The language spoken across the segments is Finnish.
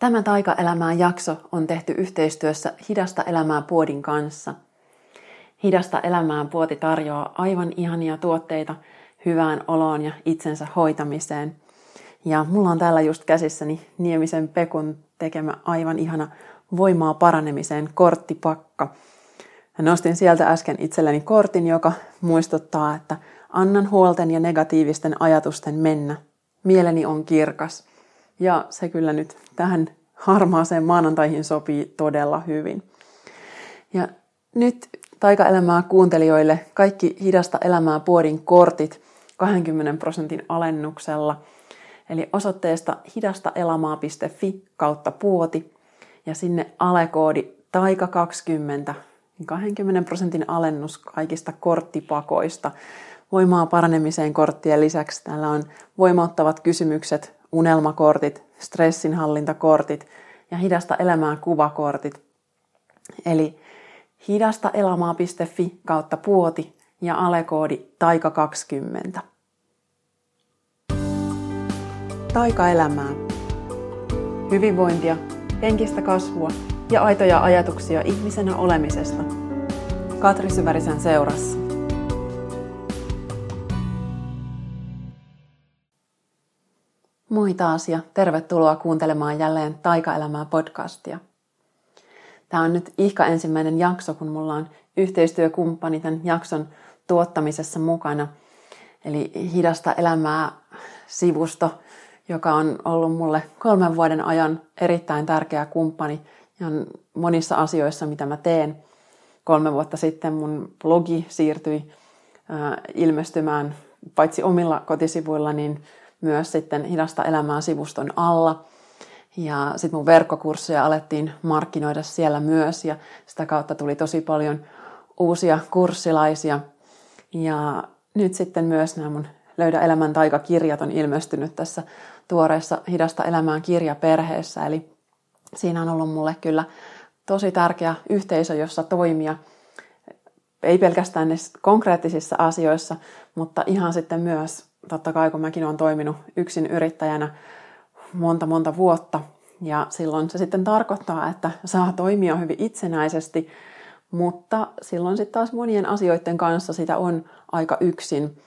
Tämä Taika-elämää jakso on tehty yhteistyössä Hidasta elämää Puodin kanssa. Hidasta elämää Puoti tarjoaa aivan ihania tuotteita hyvään oloon ja itsensä hoitamiseen. Ja mulla on täällä just käsissäni Niemisen Pekun tekemä aivan ihana voimaa paranemiseen korttipakka. Nostin sieltä äsken itselleni kortin, joka muistuttaa, että annan huolten ja negatiivisten ajatusten mennä. Mieleni on kirkas. Ja se kyllä nyt tähän harmaaseen maanantaihin sopii todella hyvin. Ja nyt taikaelämää kuuntelijoille kaikki hidasta elämää puodin kortit 20 prosentin alennuksella. Eli osoitteesta hidastaelamaa.fi kautta puoti ja sinne alekoodi taika 20, 20 prosentin alennus kaikista korttipakoista. Voimaa paranemiseen korttien lisäksi täällä on voimauttavat kysymykset, unelmakortit, stressinhallintakortit ja hidasta elämää kuvakortit. Eli hidastaelamaa.fi kautta puoti ja alekoodi taika20. Taika-elämää. Hyvinvointia, henkistä kasvua ja aitoja ajatuksia ihmisenä olemisesta. Katri Syvärisen seurassa. Moi taas ja tervetuloa kuuntelemaan jälleen Taika-elämää podcastia. Tämä on nyt ihka ensimmäinen jakso, kun mulla on yhteistyökumppani tämän jakson tuottamisessa mukana. Eli Hidasta elämää sivusto, joka on ollut mulle kolmen vuoden ajan erittäin tärkeä kumppani ja on monissa asioissa, mitä mä teen. Kolme vuotta sitten mun blogi siirtyi ilmestymään paitsi omilla kotisivuilla, niin myös sitten Hidasta elämää sivuston alla. Ja sitten mun verkkokursseja alettiin markkinoida siellä myös ja sitä kautta tuli tosi paljon uusia kurssilaisia. Ja nyt sitten myös nämä mun Löydä elämän taikakirjat on ilmestynyt tässä tuoreessa Hidasta elämään kirjaperheessä. Eli siinä on ollut mulle kyllä tosi tärkeä yhteisö, jossa toimia. Ei pelkästään konkreettisissa asioissa, mutta ihan sitten myös, totta kai kun mäkin olen toiminut yksin yrittäjänä monta monta vuotta, ja silloin se sitten tarkoittaa, että saa toimia hyvin itsenäisesti, mutta silloin sitten taas monien asioiden kanssa sitä on aika yksin.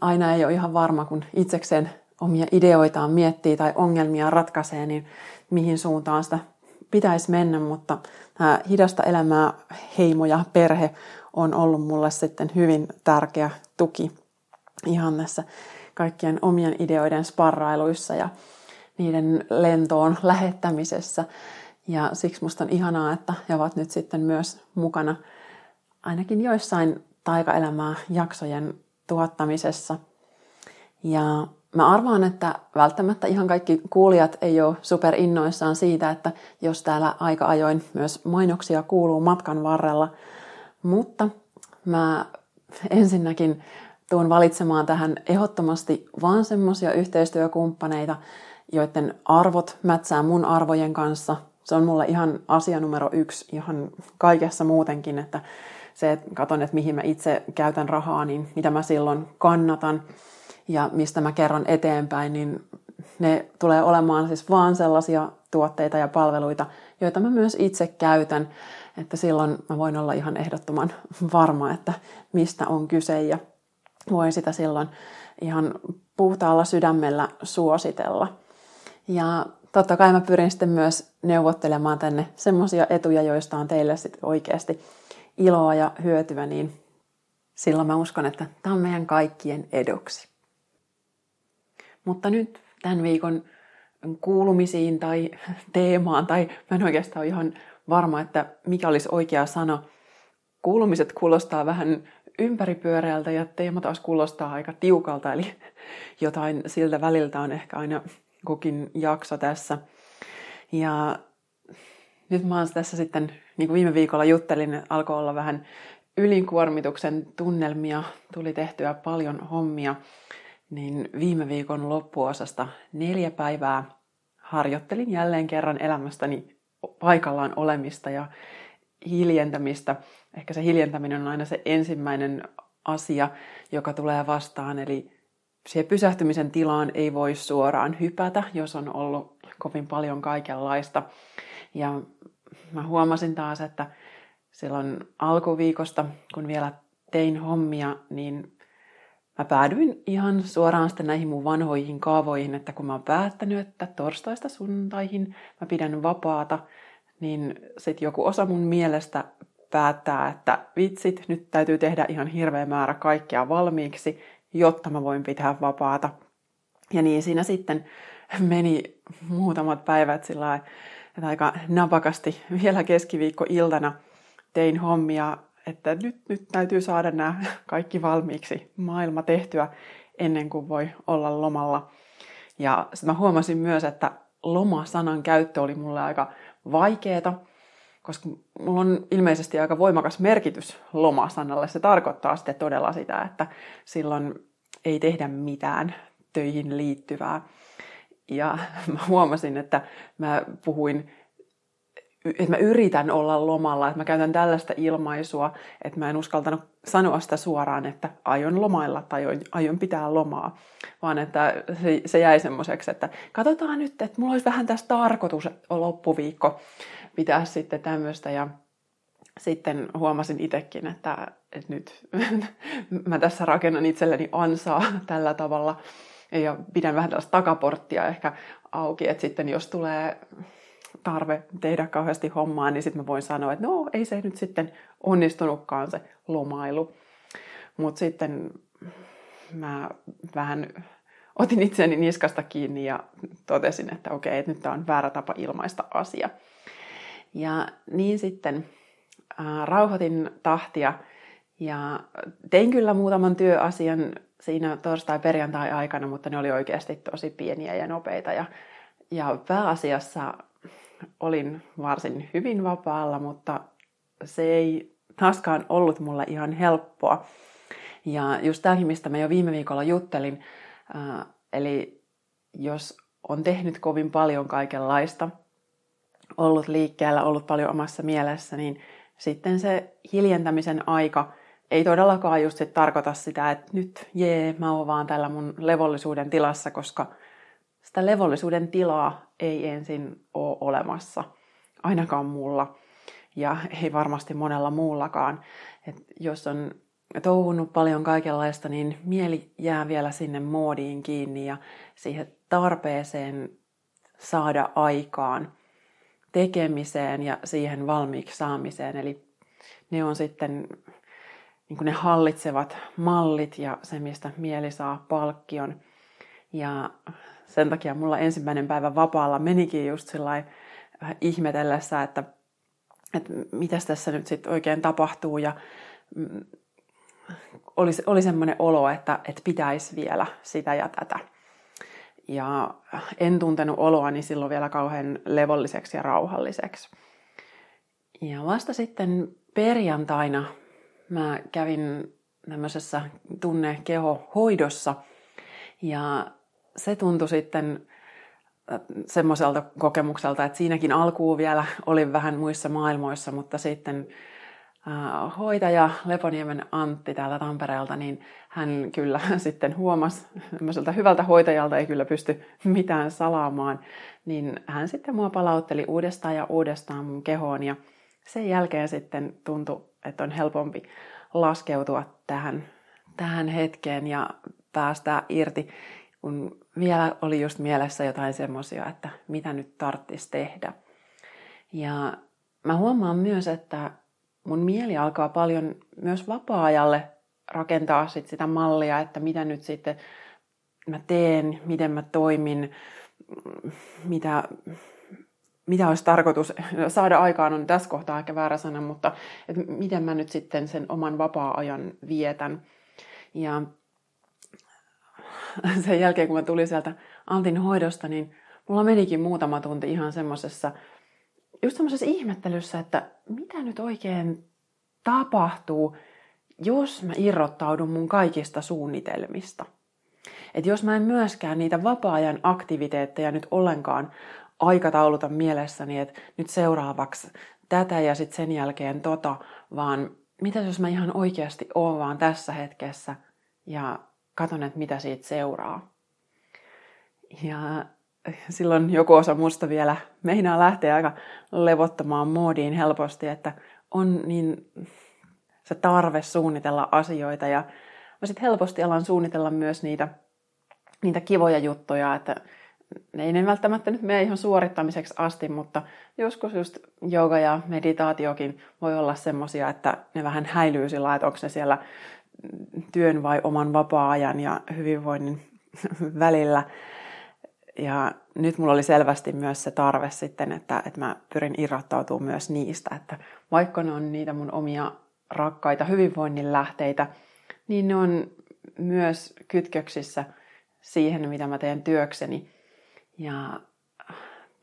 Aina ei ole ihan varma, kun itsekseen omia ideoitaan miettii tai ongelmia ratkaisee, niin mihin suuntaan sitä pitäisi mennä, mutta tämä hidasta elämää heimo ja perhe on ollut mulle sitten hyvin tärkeä tuki ihan näissä kaikkien omien ideoiden sparrailuissa ja niiden lentoon lähettämisessä. Ja siksi musta on ihanaa, että he ovat nyt sitten myös mukana ainakin joissain taikaelämää jaksojen tuottamisessa. Ja mä arvaan, että välttämättä ihan kaikki kuulijat ei ole super innoissaan siitä, että jos täällä aika ajoin myös mainoksia kuuluu matkan varrella. Mutta mä ensinnäkin tuun valitsemaan tähän ehdottomasti vaan semmoisia yhteistyökumppaneita, joiden arvot mätsää mun arvojen kanssa. Se on mulle ihan asia numero yksi ihan kaikessa muutenkin, että se, että katon, että mihin mä itse käytän rahaa, niin mitä mä silloin kannatan ja mistä mä kerron eteenpäin, niin ne tulee olemaan siis vaan sellaisia tuotteita ja palveluita, joita mä myös itse käytän, että silloin mä voin olla ihan ehdottoman varma, että mistä on kyse ja voin sitä silloin ihan puhtaalla sydämellä suositella. Ja totta kai mä pyrin sitten myös neuvottelemaan tänne semmoisia etuja, joista on teille sitten oikeasti iloa ja hyötyä, niin silloin mä uskon, että tämä on meidän kaikkien eduksi. Mutta nyt tämän viikon kuulumisiin tai teemaan, tai mä en oikeastaan ole ihan varma, että mikä olisi oikea sana. Kuulumiset kuulostaa vähän ympäripyöreältä ja teema taas kuulostaa aika tiukalta, eli jotain siltä väliltä on ehkä aina kukin jakso tässä. Ja nyt mä oon tässä sitten, niin kuin viime viikolla juttelin, alkoi olla vähän ylikuormituksen tunnelmia, tuli tehtyä paljon hommia, niin viime viikon loppuosasta neljä päivää harjoittelin jälleen kerran elämästäni paikallaan olemista ja hiljentämistä. Ehkä se hiljentäminen on aina se ensimmäinen asia, joka tulee vastaan, eli siihen pysähtymisen tilaan ei voi suoraan hypätä, jos on ollut kovin paljon kaikenlaista. Ja mä huomasin taas, että silloin alkuviikosta, kun vielä tein hommia, niin mä päädyin ihan suoraan sitten näihin mun vanhoihin kaavoihin, että kun mä oon päättänyt, että torstaista sunnuntaihin mä pidän vapaata, niin sitten joku osa mun mielestä päättää, että vitsit, nyt täytyy tehdä ihan hirveä määrä kaikkea valmiiksi, jotta mä voin pitää vapaata. Ja niin siinä sitten meni muutamat päivät sillä että aika napakasti vielä keskiviikko-iltana tein hommia, että nyt, nyt täytyy saada nämä kaikki valmiiksi maailma tehtyä ennen kuin voi olla lomalla. Ja sitten mä huomasin myös, että loma-sanan käyttö oli mulle aika vaikeeta, koska mulla on ilmeisesti aika voimakas merkitys lomasanalle. Se tarkoittaa sitten todella sitä, että silloin ei tehdä mitään töihin liittyvää. Ja mä huomasin, että mä puhuin, että mä yritän olla lomalla, että mä käytän tällaista ilmaisua, että mä en uskaltanut sanoa sitä suoraan, että aion lomailla tai aion pitää lomaa, vaan että se, se jäi semmoiseksi, että katsotaan nyt, että mulla olisi vähän tässä tarkoitus loppuviikko pitää sitten tämmöistä. Ja sitten huomasin itsekin, että, että nyt mä tässä rakennan itselleni ansaa tällä tavalla ja pidän vähän tällaista takaporttia ehkä auki, että sitten jos tulee tarve tehdä kauheasti hommaa, niin sitten mä voin sanoa, että no ei se nyt sitten onnistunutkaan se lomailu. Mutta sitten mä vähän otin itseni niskasta kiinni ja totesin, että okei, että nyt tämä on väärä tapa ilmaista asia. Ja niin sitten äh, rauhoitin tahtia ja tein kyllä muutaman työasian siinä torstai-perjantai-aikana, mutta ne oli oikeasti tosi pieniä ja nopeita. Ja, ja pääasiassa olin varsin hyvin vapaalla, mutta se ei taaskaan ollut mulle ihan helppoa. Ja just tämäkin, mistä mä jo viime viikolla juttelin, äh, eli jos on tehnyt kovin paljon kaikenlaista, ollut liikkeellä, ollut paljon omassa mielessä, niin sitten se hiljentämisen aika ei todellakaan just sit tarkoita sitä, että nyt jee, mä oon vaan tällä mun levollisuuden tilassa, koska sitä levollisuuden tilaa ei ensin ole olemassa, ainakaan mulla ja ei varmasti monella muullakaan. Et jos on touhunut paljon kaikenlaista, niin mieli jää vielä sinne moodiin kiinni ja siihen tarpeeseen saada aikaan – tekemiseen ja siihen valmiiksi saamiseen. Eli ne on sitten niin ne hallitsevat mallit ja se, mistä mieli saa palkkion. Ja sen takia mulla ensimmäinen päivä vapaalla menikin just sillä ihmetellessä, että, että mitä tässä nyt sitten oikein tapahtuu. Ja mm, oli, oli semmoinen olo, että, että pitäisi vielä sitä ja tätä. Ja en tuntenut oloani silloin vielä kauhean levolliseksi ja rauhalliseksi. Ja vasta sitten perjantaina mä kävin tämmöisessä tunne-keho-hoidossa. Ja se tuntui sitten äh, semmoiselta kokemukselta, että siinäkin alkuun vielä olin vähän muissa maailmoissa, mutta sitten Äh, hoitaja Leponiemen Antti täältä Tampereelta, niin hän kyllä sitten huomasi, hyvältä hoitajalta ei kyllä pysty mitään salaamaan, niin hän sitten mua palautteli uudestaan ja uudestaan mun kehoon ja sen jälkeen sitten tuntui, että on helpompi laskeutua tähän, tähän hetkeen ja päästä irti, kun vielä oli just mielessä jotain semmoisia, että mitä nyt tarttisi tehdä. Ja mä huomaan myös, että mun mieli alkaa paljon myös vapaa-ajalle rakentaa sit sitä mallia, että mitä nyt sitten mä teen, miten mä toimin, mitä, mitä olisi tarkoitus saada aikaan, on tässä kohtaa ehkä väärä sana, mutta että miten mä nyt sitten sen oman vapaa-ajan vietän. Ja sen jälkeen, kun mä tulin sieltä Antin hoidosta, niin mulla menikin muutama tunti ihan semmoisessa just semmoisessa ihmettelyssä, että mitä nyt oikein tapahtuu, jos mä irrottaudun mun kaikista suunnitelmista. Että jos mä en myöskään niitä vapaa-ajan aktiviteetteja nyt ollenkaan aikatauluta mielessäni, että nyt seuraavaksi tätä ja sitten sen jälkeen tota, vaan mitä jos mä ihan oikeasti oon vaan tässä hetkessä ja katon, että mitä siitä seuraa. Ja silloin joku osa musta vielä meinaa lähteä aika levottamaan moodiin helposti, että on niin se tarve suunnitella asioita ja mä sitten helposti alan suunnitella myös niitä, niitä kivoja juttuja, että ei ne välttämättä nyt mene ihan suorittamiseksi asti, mutta joskus just jooga ja meditaatiokin voi olla semmosia, että ne vähän häilyy sillä että onko ne siellä työn vai oman vapaa-ajan ja hyvinvoinnin välillä. Ja nyt mulla oli selvästi myös se tarve sitten, että, että mä pyrin irrottautumaan myös niistä, että vaikka ne on niitä mun omia rakkaita hyvinvoinnin lähteitä, niin ne on myös kytköksissä siihen, mitä mä teen työkseni. Ja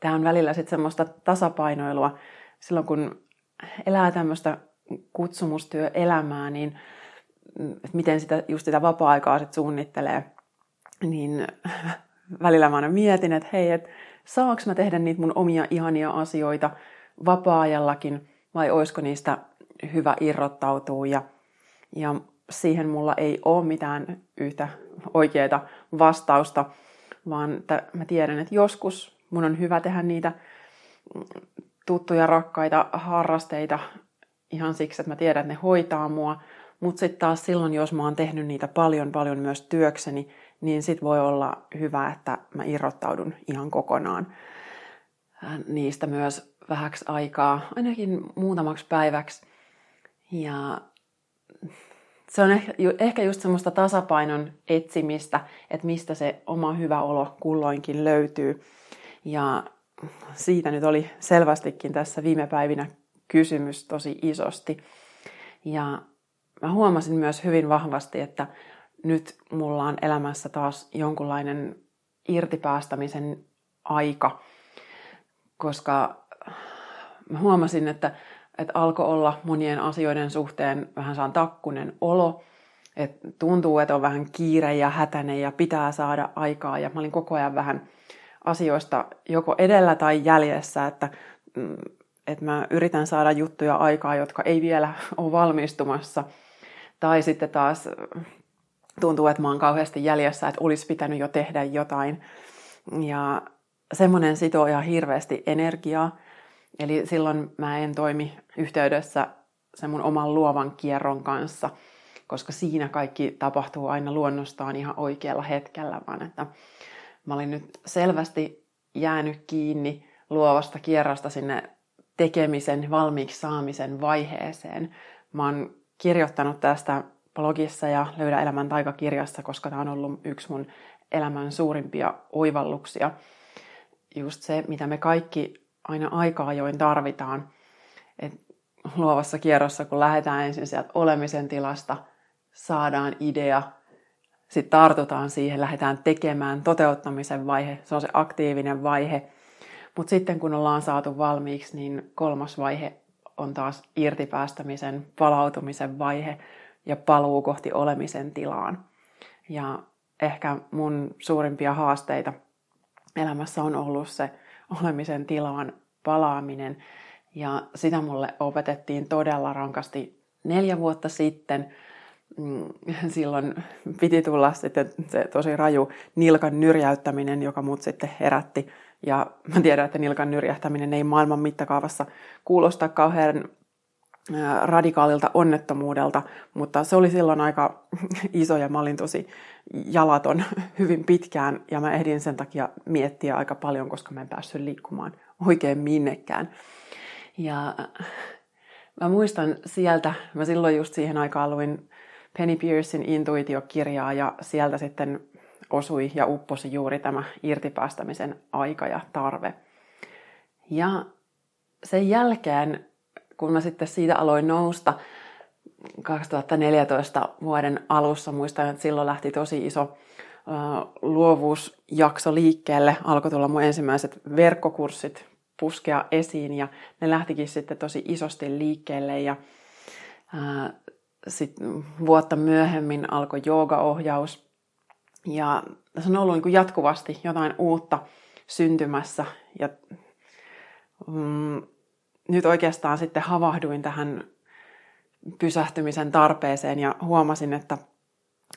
tämä on välillä sitten semmoista tasapainoilua. Silloin kun elää tämmöistä kutsumustyöelämää, niin miten sitä, just sitä vapaa-aikaa sit suunnittelee, niin välillä mä aina mietin, että hei, että saaks mä tehdä niitä mun omia ihania asioita vapaa-ajallakin, vai olisiko niistä hyvä irrottautua. Ja, ja siihen mulla ei ole mitään yhtä oikeaa vastausta, vaan että mä tiedän, että joskus mun on hyvä tehdä niitä tuttuja, rakkaita harrasteita ihan siksi, että mä tiedän, että ne hoitaa mua. Mutta sitten taas silloin, jos mä oon tehnyt niitä paljon paljon myös työkseni, niin sit voi olla hyvä, että mä irrottaudun ihan kokonaan niistä myös vähäksi aikaa, ainakin muutamaksi päiväksi. Ja se on ehkä just semmoista tasapainon etsimistä, että mistä se oma hyvä olo kulloinkin löytyy. Ja siitä nyt oli selvästikin tässä viime päivinä kysymys tosi isosti. Ja mä huomasin myös hyvin vahvasti, että nyt mulla on elämässä taas jonkunlainen irtipäästämisen aika, koska mä huomasin, että, että alkoi olla monien asioiden suhteen vähän saan takkunen olo, että tuntuu, että on vähän kiire ja hätäinen ja pitää saada aikaa ja mä olin koko ajan vähän asioista joko edellä tai jäljessä, että, mm, että mä yritän saada juttuja aikaa, jotka ei vielä ole valmistumassa. Tai sitten taas tuntuu, että mä oon kauheasti jäljessä, että olisi pitänyt jo tehdä jotain. Ja semmoinen sitoo ihan hirveästi energiaa. Eli silloin mä en toimi yhteydessä sen mun oman luovan kierron kanssa, koska siinä kaikki tapahtuu aina luonnostaan ihan oikealla hetkellä, vaan että mä olin nyt selvästi jäänyt kiinni luovasta kierrosta sinne tekemisen, valmiiksi saamisen vaiheeseen. Mä oon kirjoittanut tästä blogissa ja Löydä elämän taikakirjassa, koska tämä on ollut yksi mun elämän suurimpia oivalluksia. Just se, mitä me kaikki aina aika ajoin tarvitaan. Et luovassa kierrossa, kun lähdetään ensin sieltä olemisen tilasta, saadaan idea, sitten tartutaan siihen, lähdetään tekemään toteuttamisen vaihe, se on se aktiivinen vaihe. Mutta sitten kun ollaan saatu valmiiksi, niin kolmas vaihe on taas irtipäästämisen, palautumisen vaihe, ja paluu kohti olemisen tilaan. Ja ehkä mun suurimpia haasteita elämässä on ollut se olemisen tilaan palaaminen. Ja sitä mulle opetettiin todella rankasti neljä vuotta sitten. Mm, silloin piti tulla sitten se tosi raju nilkan nyrjäyttäminen, joka mut sitten herätti. Ja mä tiedän, että nilkan nyrjähtäminen ei maailman mittakaavassa kuulosta kauhean radikaalilta onnettomuudelta, mutta se oli silloin aika iso ja mä olin tosi jalaton hyvin pitkään ja mä ehdin sen takia miettiä aika paljon, koska mä en päässyt liikkumaan oikein minnekään. Ja mä muistan sieltä, mä silloin just siihen aikaan luin Penny Pearson intuitiokirjaa ja sieltä sitten osui ja upposi juuri tämä irtipäästämisen aika ja tarve. Ja sen jälkeen kun mä sitten siitä aloin nousta 2014 vuoden alussa, muistan, että silloin lähti tosi iso luovuusjakso liikkeelle. Alkoi tulla mun ensimmäiset verkkokurssit puskea esiin ja ne lähtikin sitten tosi isosti liikkeelle ja sitten vuotta myöhemmin alkoi joogaohjaus ja tässä on ollut niin jatkuvasti jotain uutta syntymässä ja mm, nyt oikeastaan sitten havahduin tähän pysähtymisen tarpeeseen ja huomasin, että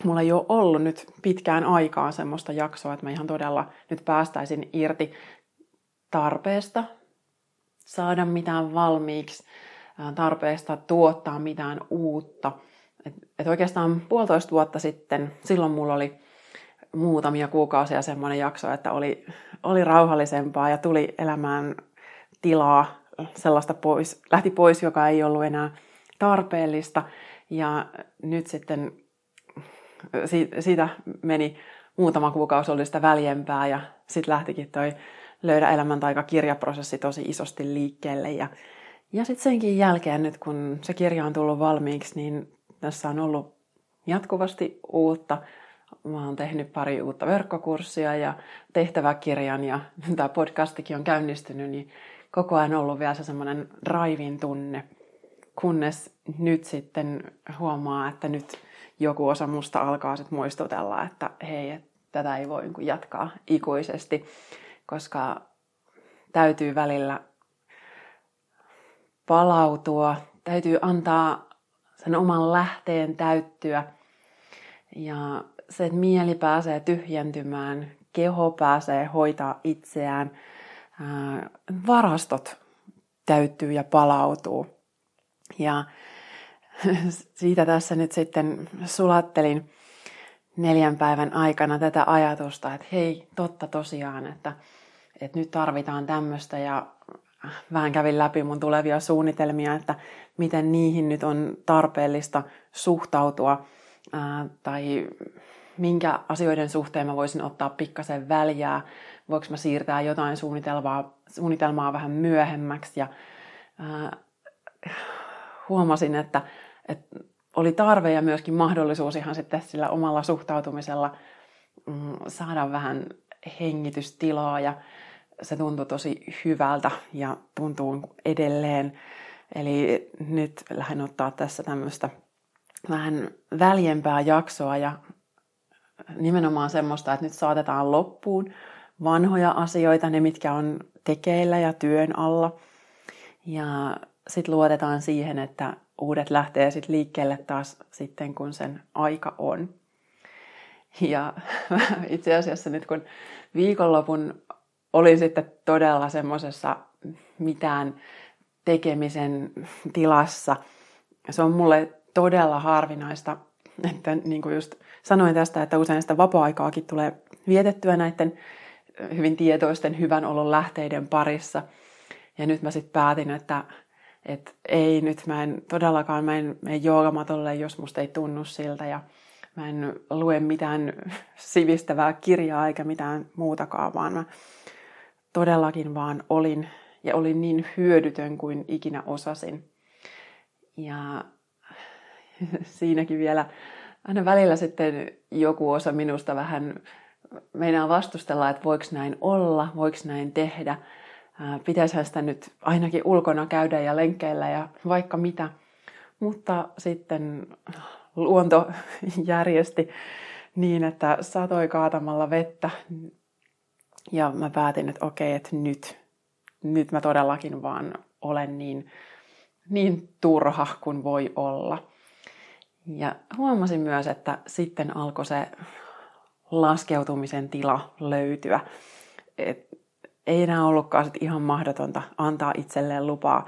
mulla ei ole ollut nyt pitkään aikaan semmoista jaksoa, että mä ihan todella nyt päästäisin irti tarpeesta saada mitään valmiiksi, tarpeesta tuottaa mitään uutta. Et, et oikeastaan puolitoista vuotta sitten, silloin mulla oli muutamia kuukausia semmoinen jakso, että oli, oli rauhallisempaa ja tuli elämään tilaa sellaista pois, lähti pois, joka ei ollut enää tarpeellista. Ja nyt sitten siitä meni muutama kuukausi oli sitä väljempää ja sitten lähtikin toi Löydä elämän kirjaprosessi tosi isosti liikkeelle. Ja, ja sitten senkin jälkeen nyt kun se kirja on tullut valmiiksi, niin tässä on ollut jatkuvasti uutta. Mä oon tehnyt pari uutta verkkokurssia ja tehtäväkirjan ja tämä podcastikin on käynnistynyt, niin koko ajan ollut vielä se semmoinen raivin tunne, kunnes nyt sitten huomaa, että nyt joku osa musta alkaa sitten muistutella, että hei, että tätä ei voi niinku jatkaa ikuisesti, koska täytyy välillä palautua, täytyy antaa sen oman lähteen täyttyä. Ja se, mieli pääsee tyhjentymään, keho pääsee hoitaa itseään, varastot täyttyy ja palautuu. Ja siitä tässä nyt sitten sulattelin neljän päivän aikana tätä ajatusta, että hei, totta tosiaan, että, että nyt tarvitaan tämmöistä ja vähän kävin läpi mun tulevia suunnitelmia, että miten niihin nyt on tarpeellista suhtautua ää, tai minkä asioiden suhteen mä voisin ottaa pikkasen väljää, voiko mä siirtää jotain suunnitelmaa, suunnitelmaa vähän myöhemmäksi? Ja ää, huomasin, että, että oli tarve ja myöskin mahdollisuus ihan sitten sillä omalla suhtautumisella mm, saada vähän hengitystilaa. Ja se tuntui tosi hyvältä ja tuntuu edelleen. Eli nyt lähden ottaa tässä tämmöistä vähän väljempää jaksoa ja nimenomaan semmoista, että nyt saatetaan loppuun vanhoja asioita, ne mitkä on tekeillä ja työn alla. Ja sitten luotetaan siihen, että uudet lähtee sitten liikkeelle taas sitten, kun sen aika on. Ja itse asiassa nyt kun viikonlopun olin sitten todella semmoisessa mitään tekemisen tilassa, se on mulle todella harvinaista, että niin kuin just sanoin tästä, että usein sitä vapaa-aikaakin tulee vietettyä näiden hyvin tietoisten hyvän olon lähteiden parissa. Ja nyt mä sitten päätin, että että ei nyt mä en todellakaan, mä en mene joogamatolle, jos musta ei tunnu siltä ja mä en lue mitään sivistävää kirjaa eikä mitään muutakaan, vaan mä todellakin vaan olin ja olin niin hyödytön kuin ikinä osasin. Ja siinäkin vielä aina välillä sitten joku osa minusta vähän meinaa vastustella, että voiko näin olla, voiko näin tehdä pitäisihän sitä nyt ainakin ulkona käydä ja lenkkeillä ja vaikka mitä. Mutta sitten luonto järjesti niin, että satoi kaatamalla vettä. Ja mä päätin, että okei, että nyt, nyt mä todellakin vaan olen niin, niin turha kuin voi olla. Ja huomasin myös, että sitten alkoi se laskeutumisen tila löytyä. Et ei enää ollutkaan sit ihan mahdotonta antaa itselleen lupaa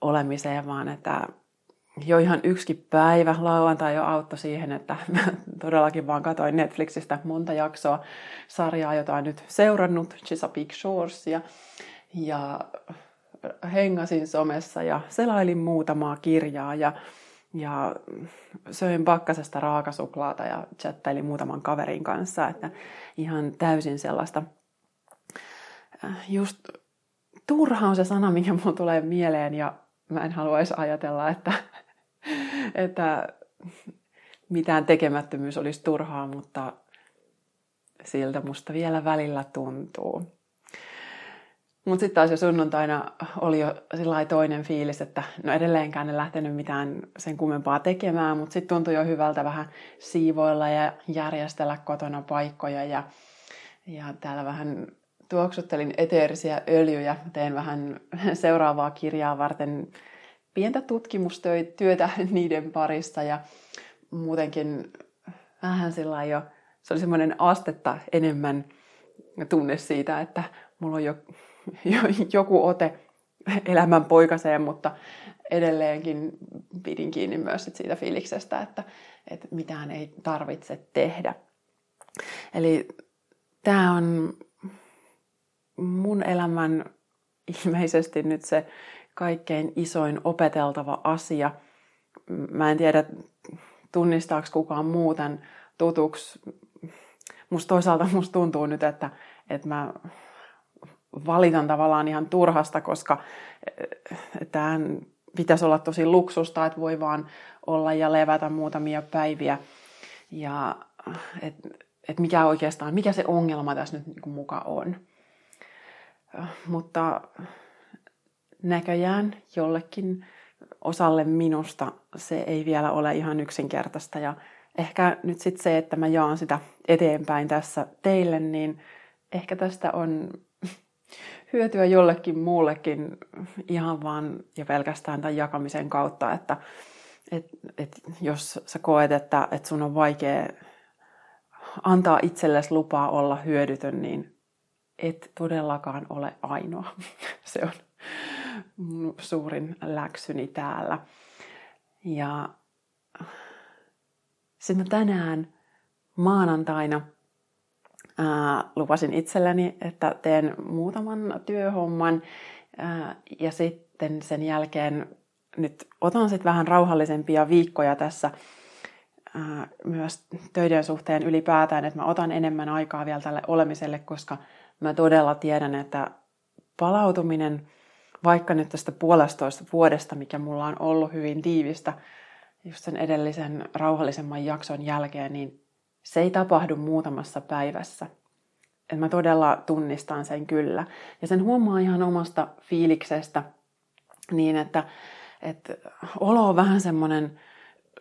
olemiseen, vaan että jo ihan yksikin päivä lauantai jo auttoi siihen, että mä todellakin vaan katoin Netflixistä monta jaksoa sarjaa, jota olen nyt seurannut, Chesapeake Shores, ja, ja hengasin somessa ja selailin muutamaa kirjaa ja, ja söin pakkasesta raakasuklaata ja chattailin muutaman kaverin kanssa, että ihan täysin sellaista just turha on se sana, mikä mulle tulee mieleen ja mä en haluaisi ajatella, että, että mitään tekemättömyys olisi turhaa, mutta siltä musta vielä välillä tuntuu. Mutta sitten taas jo sunnuntaina oli jo toinen fiilis, että no edelleenkään en lähtenyt mitään sen kummempaa tekemään, mutta sitten tuntui jo hyvältä vähän siivoilla ja järjestellä kotona paikkoja ja, ja täällä vähän tuoksuttelin eteerisiä öljyjä. Teen vähän seuraavaa kirjaa varten pientä tutkimustyötä niiden parissa ja muutenkin vähän sillä jo, se oli semmoinen astetta enemmän tunne siitä, että mulla on jo joku ote elämän poikaseen, mutta edelleenkin pidin kiinni myös siitä fiiliksestä, että, että mitään ei tarvitse tehdä. Eli tämä on mun elämän ilmeisesti nyt se kaikkein isoin opeteltava asia. Mä en tiedä, tunnistaako kukaan muuten tutuksi. Musta toisaalta musta tuntuu nyt, että, että mä valitan tavallaan ihan turhasta, koska eh, tämän pitäisi olla tosi luksusta, että voi vaan olla ja levätä muutamia päiviä. Ja että et mikä oikeastaan, mikä se ongelma tässä nyt niin muka on. Mutta näköjään jollekin osalle minusta se ei vielä ole ihan yksinkertaista. Ja ehkä nyt sitten se, että mä jaan sitä eteenpäin tässä teille, niin ehkä tästä on hyötyä jollekin muullekin ihan vaan ja pelkästään tämän jakamisen kautta, että et, et jos sä koet, että, että sun on vaikea antaa itsellesi lupaa olla hyödytön, niin et todellakaan ole ainoa. Se on suurin läksyni täällä. Ja sitten tänään maanantaina ää, lupasin itselleni, että teen muutaman työhomman ää, ja sitten sen jälkeen nyt otan sitten vähän rauhallisempia viikkoja tässä ää, myös töiden suhteen ylipäätään, että mä otan enemmän aikaa vielä tälle olemiselle, koska mä todella tiedän, että palautuminen vaikka nyt tästä puolestoista vuodesta, mikä mulla on ollut hyvin tiivistä just sen edellisen rauhallisemman jakson jälkeen, niin se ei tapahdu muutamassa päivässä. Et mä todella tunnistan sen kyllä. Ja sen huomaa ihan omasta fiiliksestä niin, että, että olo on vähän semmoinen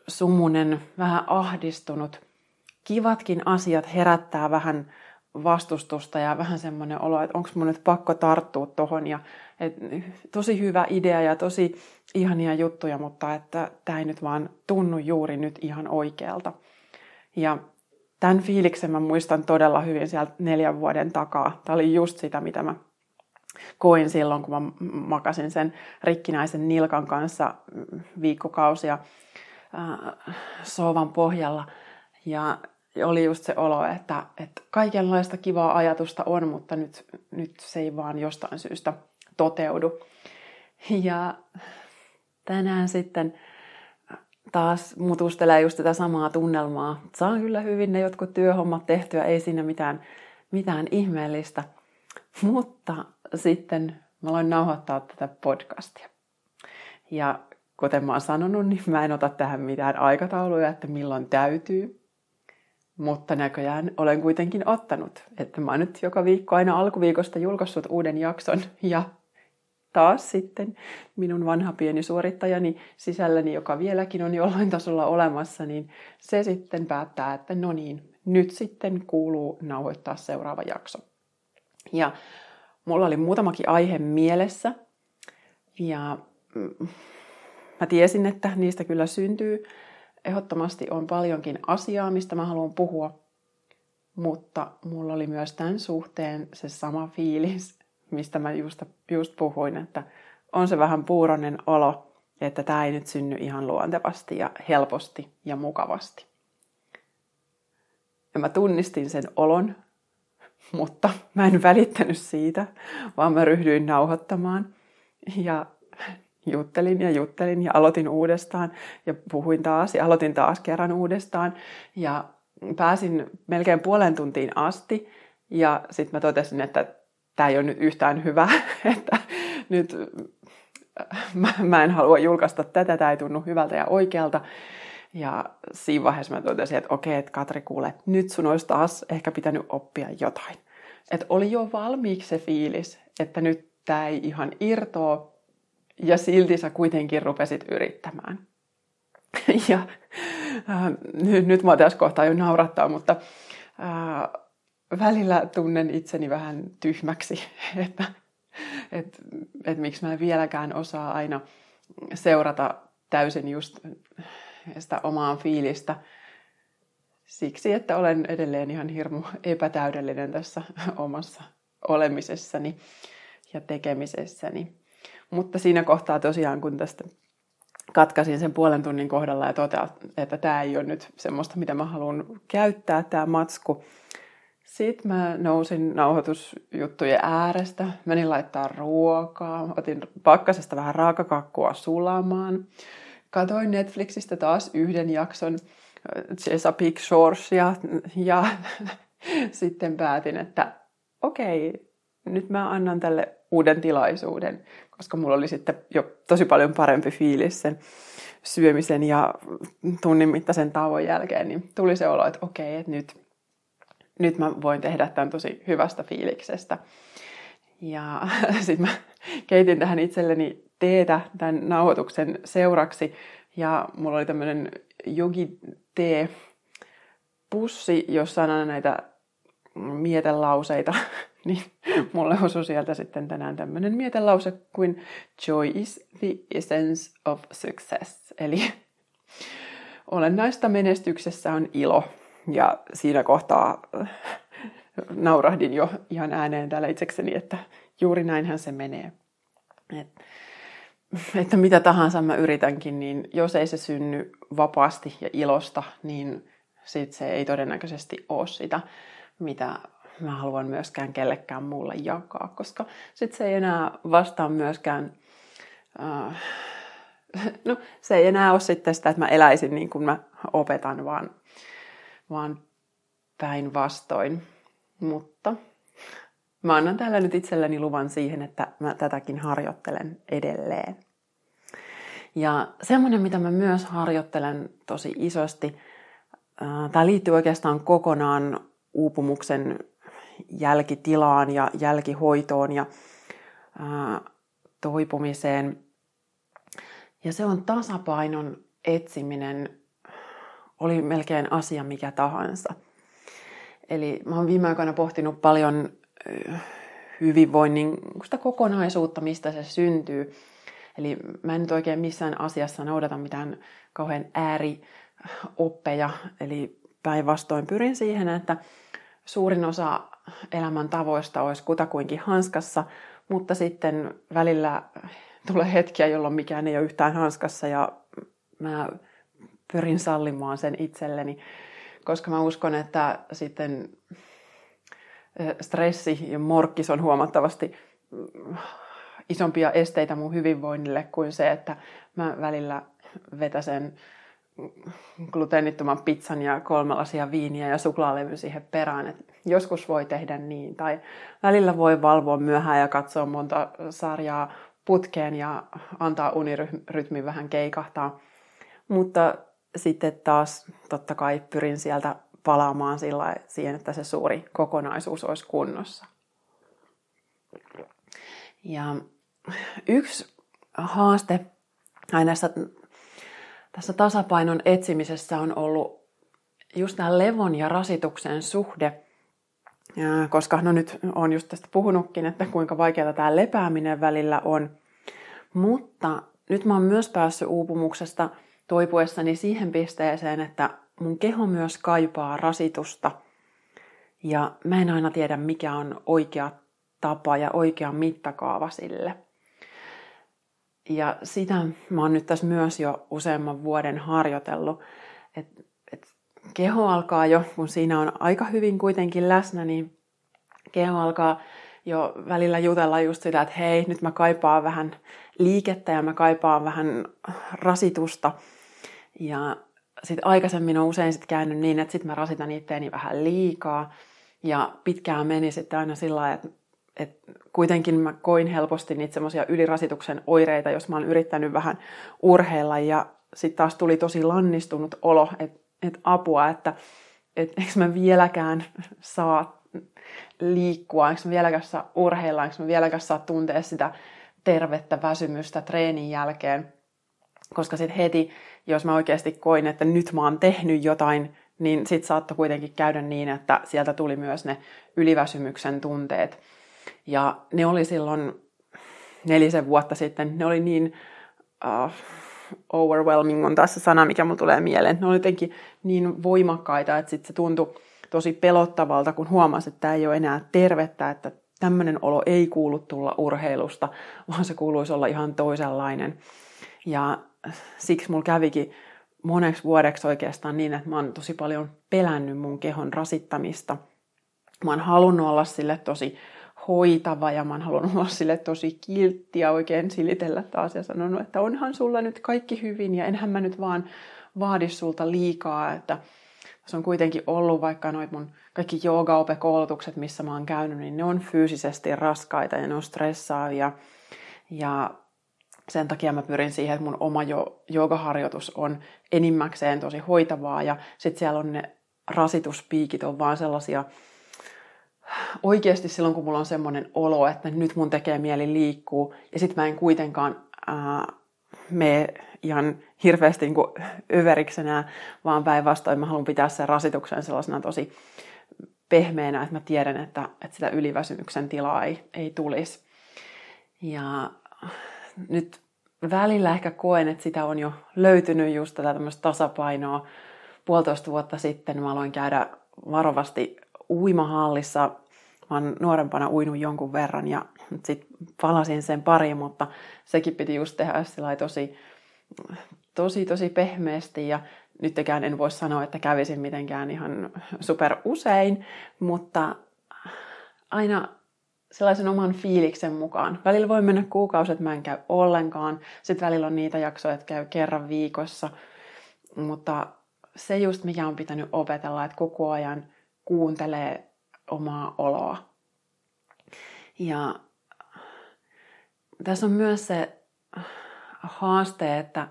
sumunen, vähän ahdistunut. Kivatkin asiat herättää vähän vastustusta ja vähän semmoinen olo, että onko mun nyt pakko tarttua tohon. Ja, et, tosi hyvä idea ja tosi ihania juttuja, mutta että tämä ei nyt vaan tunnu juuri nyt ihan oikealta. Ja tämän fiiliksen mä muistan todella hyvin sieltä neljän vuoden takaa. Tämä oli just sitä, mitä mä koin silloin, kun mä makasin sen rikkinäisen nilkan kanssa viikkokausia äh, sovan pohjalla. Ja oli just se olo, että, että kaikenlaista kivaa ajatusta on, mutta nyt, nyt se ei vaan jostain syystä toteudu. Ja tänään sitten taas mutustelee just tätä samaa tunnelmaa. Saan kyllä hyvin ne jotkut työhommat tehtyä, ei siinä mitään, mitään ihmeellistä. Mutta sitten mä aloin nauhoittaa tätä podcastia. Ja kuten mä oon sanonut, niin mä en ota tähän mitään aikatauluja, että milloin täytyy. Mutta näköjään olen kuitenkin ottanut, että mä oon nyt joka viikko aina alkuviikosta julkaissut uuden jakson ja taas sitten minun vanha pieni suorittajani sisälläni, joka vieläkin on jollain tasolla olemassa, niin se sitten päättää, että no niin, nyt sitten kuuluu nauhoittaa seuraava jakso. Ja mulla oli muutamakin aihe mielessä ja mm, mä tiesin, että niistä kyllä syntyy. Ehdottomasti on paljonkin asiaa, mistä mä haluan puhua, mutta mulla oli myös tämän suhteen se sama fiilis, mistä mä just, just puhuin, että on se vähän puuronen olo, että tämä ei nyt synny ihan luontevasti ja helposti ja mukavasti. Ja mä tunnistin sen olon, mutta mä en välittänyt siitä, vaan mä ryhdyin nauhoittamaan. Ja juttelin ja juttelin ja aloitin uudestaan ja puhuin taas ja aloitin taas kerran uudestaan. Ja pääsin melkein puolen tuntiin asti ja sitten mä totesin, että tämä ei ole nyt yhtään hyvä, että nyt mä, mä en halua julkaista tätä, tämä ei tunnu hyvältä ja oikealta. Ja siinä vaiheessa mä totesin, että okei, että Katri kuule, nyt sun olisi taas ehkä pitänyt oppia jotain. Että oli jo valmiiksi se fiilis, että nyt tämä ei ihan irtoa, ja silti sä kuitenkin rupesit yrittämään. ja äh, nyt, nyt mä tässä kohtaa jo naurattaa, mutta äh, välillä tunnen itseni vähän tyhmäksi, että et, et miksi mä en vieläkään osaa aina seurata täysin just sitä omaa fiilistä. siksi, että olen edelleen ihan hirmu epätäydellinen tässä omassa olemisessani ja tekemisessäni. Mutta siinä kohtaa tosiaan, kun tästä katkaisin sen puolen tunnin kohdalla ja totean, että tämä ei ole nyt semmoista, mitä mä haluan käyttää, tämä matsku. Sitten mä nousin nauhoitusjuttujen äärestä, menin laittaa ruokaa, otin pakkasesta vähän raakakakkua sulamaan. Katoin Netflixistä taas yhden jakson Chesapeake Shoresia ja sitten päätin, että okei, nyt mä annan tälle uuden tilaisuuden, koska mulla oli sitten jo tosi paljon parempi fiilis sen syömisen ja tunnin mittaisen tauon jälkeen, niin tuli se olo, että okei, että nyt, nyt mä voin tehdä tämän tosi hyvästä fiiliksestä. Ja sitten mä keitin tähän itselleni teetä tämän nauhoituksen seuraksi, ja mulla oli tämmöinen jogi tee pussi, jossa on aina näitä mietelauseita, niin mulle osui sieltä sitten tänään tämmöinen mietelause kuin Joy is the essence of success. Eli olennaista menestyksessä on ilo. Ja siinä kohtaa äh, naurahdin jo ihan ääneen täällä itsekseni, että juuri näinhän se menee. Et, että mitä tahansa mä yritänkin, niin jos ei se synny vapaasti ja ilosta, niin sit se ei todennäköisesti ole sitä, mitä mä haluan myöskään kellekään muulle jakaa, koska sit se ei enää vastaa myöskään, äh, no se ei enää ole sitten sitä, että mä eläisin niin kuin mä opetan, vaan, vaan päinvastoin. Mutta mä annan täällä nyt itselleni luvan siihen, että mä tätäkin harjoittelen edelleen. Ja semmoinen, mitä mä myös harjoittelen tosi isosti, tämä liittyy oikeastaan kokonaan uupumuksen jälkitilaan ja jälkihoitoon ja toipumiseen. Ja se on tasapainon etsiminen, oli melkein asia mikä tahansa. Eli mä oon viime aikoina pohtinut paljon hyvinvoinnin sitä kokonaisuutta, mistä se syntyy. Eli mä en nyt oikein missään asiassa noudata mitään kauhean äärioppeja, eli päinvastoin pyrin siihen, että suurin osa elämän tavoista olisi kutakuinkin hanskassa, mutta sitten välillä tulee hetkiä, jolloin mikään ei ole yhtään hanskassa ja mä pyrin sallimaan sen itselleni, koska mä uskon, että sitten stressi ja morkkis on huomattavasti isompia esteitä mun hyvinvoinnille kuin se, että mä välillä vetäsen gluteenittoman pizzan ja kolme lasia viiniä ja suklaalevy siihen perään. Et joskus voi tehdä niin. Tai välillä voi valvoa myöhään ja katsoa monta sarjaa putkeen ja antaa unirytmi vähän keikahtaa. Mutta sitten taas totta kai pyrin sieltä palaamaan sillä siihen, että se suuri kokonaisuus olisi kunnossa. Ja yksi haaste aina tässä tasapainon etsimisessä on ollut just tämä levon ja rasituksen suhde, ja koska no nyt on just tästä puhunutkin, että kuinka vaikeaa tämä lepääminen välillä on. Mutta nyt mä oon myös päässyt uupumuksesta toipuessani siihen pisteeseen, että mun keho myös kaipaa rasitusta. Ja mä en aina tiedä, mikä on oikea tapa ja oikea mittakaava sille. Ja sitä mä oon nyt tässä myös jo useamman vuoden harjoitellut, että et keho alkaa jo, kun siinä on aika hyvin kuitenkin läsnä, niin keho alkaa jo välillä jutella just sitä, että hei, nyt mä kaipaan vähän liikettä ja mä kaipaan vähän rasitusta. Ja sitten aikaisemmin on usein sit käynyt niin, että sitten mä rasitan itteeni vähän liikaa. Ja pitkään meni sitten aina sillä lailla, että et kuitenkin mä koin helposti niitä semmoisia ylirasituksen oireita, jos mä oon yrittänyt vähän urheilla ja sitten taas tuli tosi lannistunut olo, että et apua, että et eikö mä vieläkään saa liikkua, eikö mä vieläkään saa urheilla, eikö mä vieläkään saa tuntea sitä tervettä väsymystä treenin jälkeen. Koska sitten heti, jos mä oikeasti koin, että nyt mä oon tehnyt jotain, niin sitten saattoi kuitenkin käydä niin, että sieltä tuli myös ne yliväsymyksen tunteet. Ja ne oli silloin nelisen vuotta sitten, ne oli niin uh, overwhelming on tässä sana, mikä mulle tulee mieleen. Ne on jotenkin niin voimakkaita, että sitten se tuntui tosi pelottavalta, kun huomasi, että tämä ei ole enää tervettä, että tämmöinen olo ei kuulu tulla urheilusta, vaan se kuuluisi olla ihan toisenlainen. Ja siksi mulla kävikin moneksi vuodeksi oikeastaan niin, että mä oon tosi paljon pelännyt mun kehon rasittamista. Mä oon halunnut olla sille tosi hoitava ja mä oon halunnut olla sille tosi kiltti ja oikein silitellä taas ja sanonut, että onhan sulla nyt kaikki hyvin ja enhän mä nyt vaan vaadi sulta liikaa, että se on kuitenkin ollut vaikka noit mun kaikki joogaope-koulutukset, missä mä oon käynyt, niin ne on fyysisesti raskaita ja ne on stressaavia. Ja sen takia mä pyrin siihen, että mun oma jo, joogaharjoitus on enimmäkseen tosi hoitavaa ja sitten siellä on ne rasituspiikit on vaan sellaisia, oikeasti silloin kun mulla on semmoinen olo, että nyt mun tekee mieli liikkuu ja sitten mä en kuitenkaan mene ihan hirveästi niin överiksenä, vaan päinvastoin mä haluan pitää sen rasituksen sellaisena tosi pehmeänä, että mä tiedän, että, että sitä yliväsymyksen tilaa ei, ei tulisi. Ja nyt välillä ehkä koen, että sitä on jo löytynyt just tätä tämmöistä tasapainoa. Puolitoista vuotta sitten mä aloin käydä varovasti uimahallissa. Mä oon nuorempana uinut jonkun verran ja sitten palasin sen pariin, mutta sekin piti just tehdä tosi, tosi, tosi pehmeästi ja nytkään en voi sanoa, että kävisin mitenkään ihan super usein, mutta aina sellaisen oman fiiliksen mukaan. Välillä voi mennä kuukausi, että mä en käy ollenkaan. Sitten välillä on niitä jaksoja, että käy kerran viikossa. Mutta se just, mikä on pitänyt opetella, että koko ajan kuuntelee omaa oloa. Ja tässä on myös se haaste, että,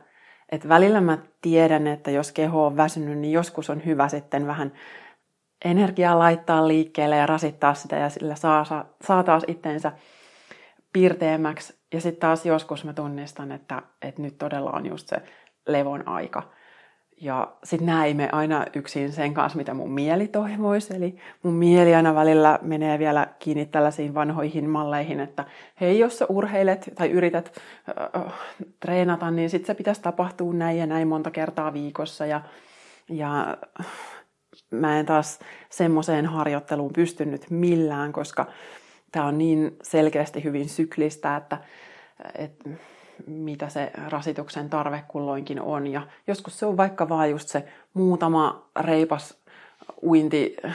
että välillä mä tiedän, että jos keho on väsynyt, niin joskus on hyvä sitten vähän energiaa laittaa liikkeelle ja rasittaa sitä ja sillä saa, saa, saa taas itteensä piirteemmäksi. Ja sitten taas joskus mä tunnistan, että, että nyt todella on just se levon aika. Ja sitten nämä ei mene aina yksin sen kanssa, mitä mun mieli toivoisi. Eli mun mieli aina välillä menee vielä kiinni tällaisiin vanhoihin malleihin, että hei, jos sä urheilet tai yrität äh, treenata, niin sitten se pitäisi tapahtua näin ja näin monta kertaa viikossa. Ja, ja mä en taas semmoiseen harjoitteluun pystynyt millään, koska tämä on niin selkeästi hyvin syklistä, että, että mitä se rasituksen tarve kulloinkin on. Ja joskus se on vaikka vaan just se muutama reipas uinti äh,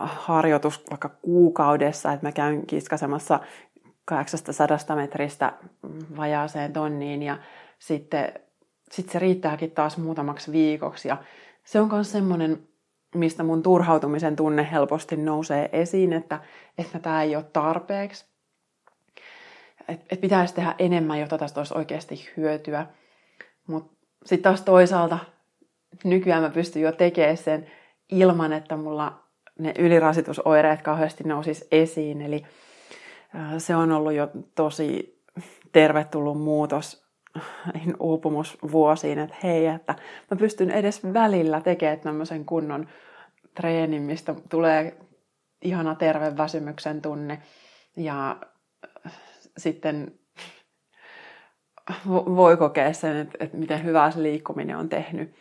harjoitus vaikka kuukaudessa, että mä käyn kiskasemassa 800 metristä vajaaseen tonniin ja sitten sit se riittääkin taas muutamaksi viikoksi. Ja se on myös semmoinen, mistä mun turhautumisen tunne helposti nousee esiin, että, että tämä ei ole tarpeeksi. Että et pitäisi tehdä enemmän, jotta tästä olisi oikeasti hyötyä. Mutta sitten taas toisaalta nykyään mä pystyn jo tekemään sen ilman, että mulla ne ylirasitusoireet kauheasti nousis esiin. Eli se on ollut jo tosi tervetullut muutos uupumusvuosiin, että hei, että mä pystyn edes välillä tekemään tämmöisen kunnon treenin, mistä tulee ihana terve väsymyksen tunne ja sitten voi kokea sen, että, että miten hyvää se liikkuminen on tehnyt.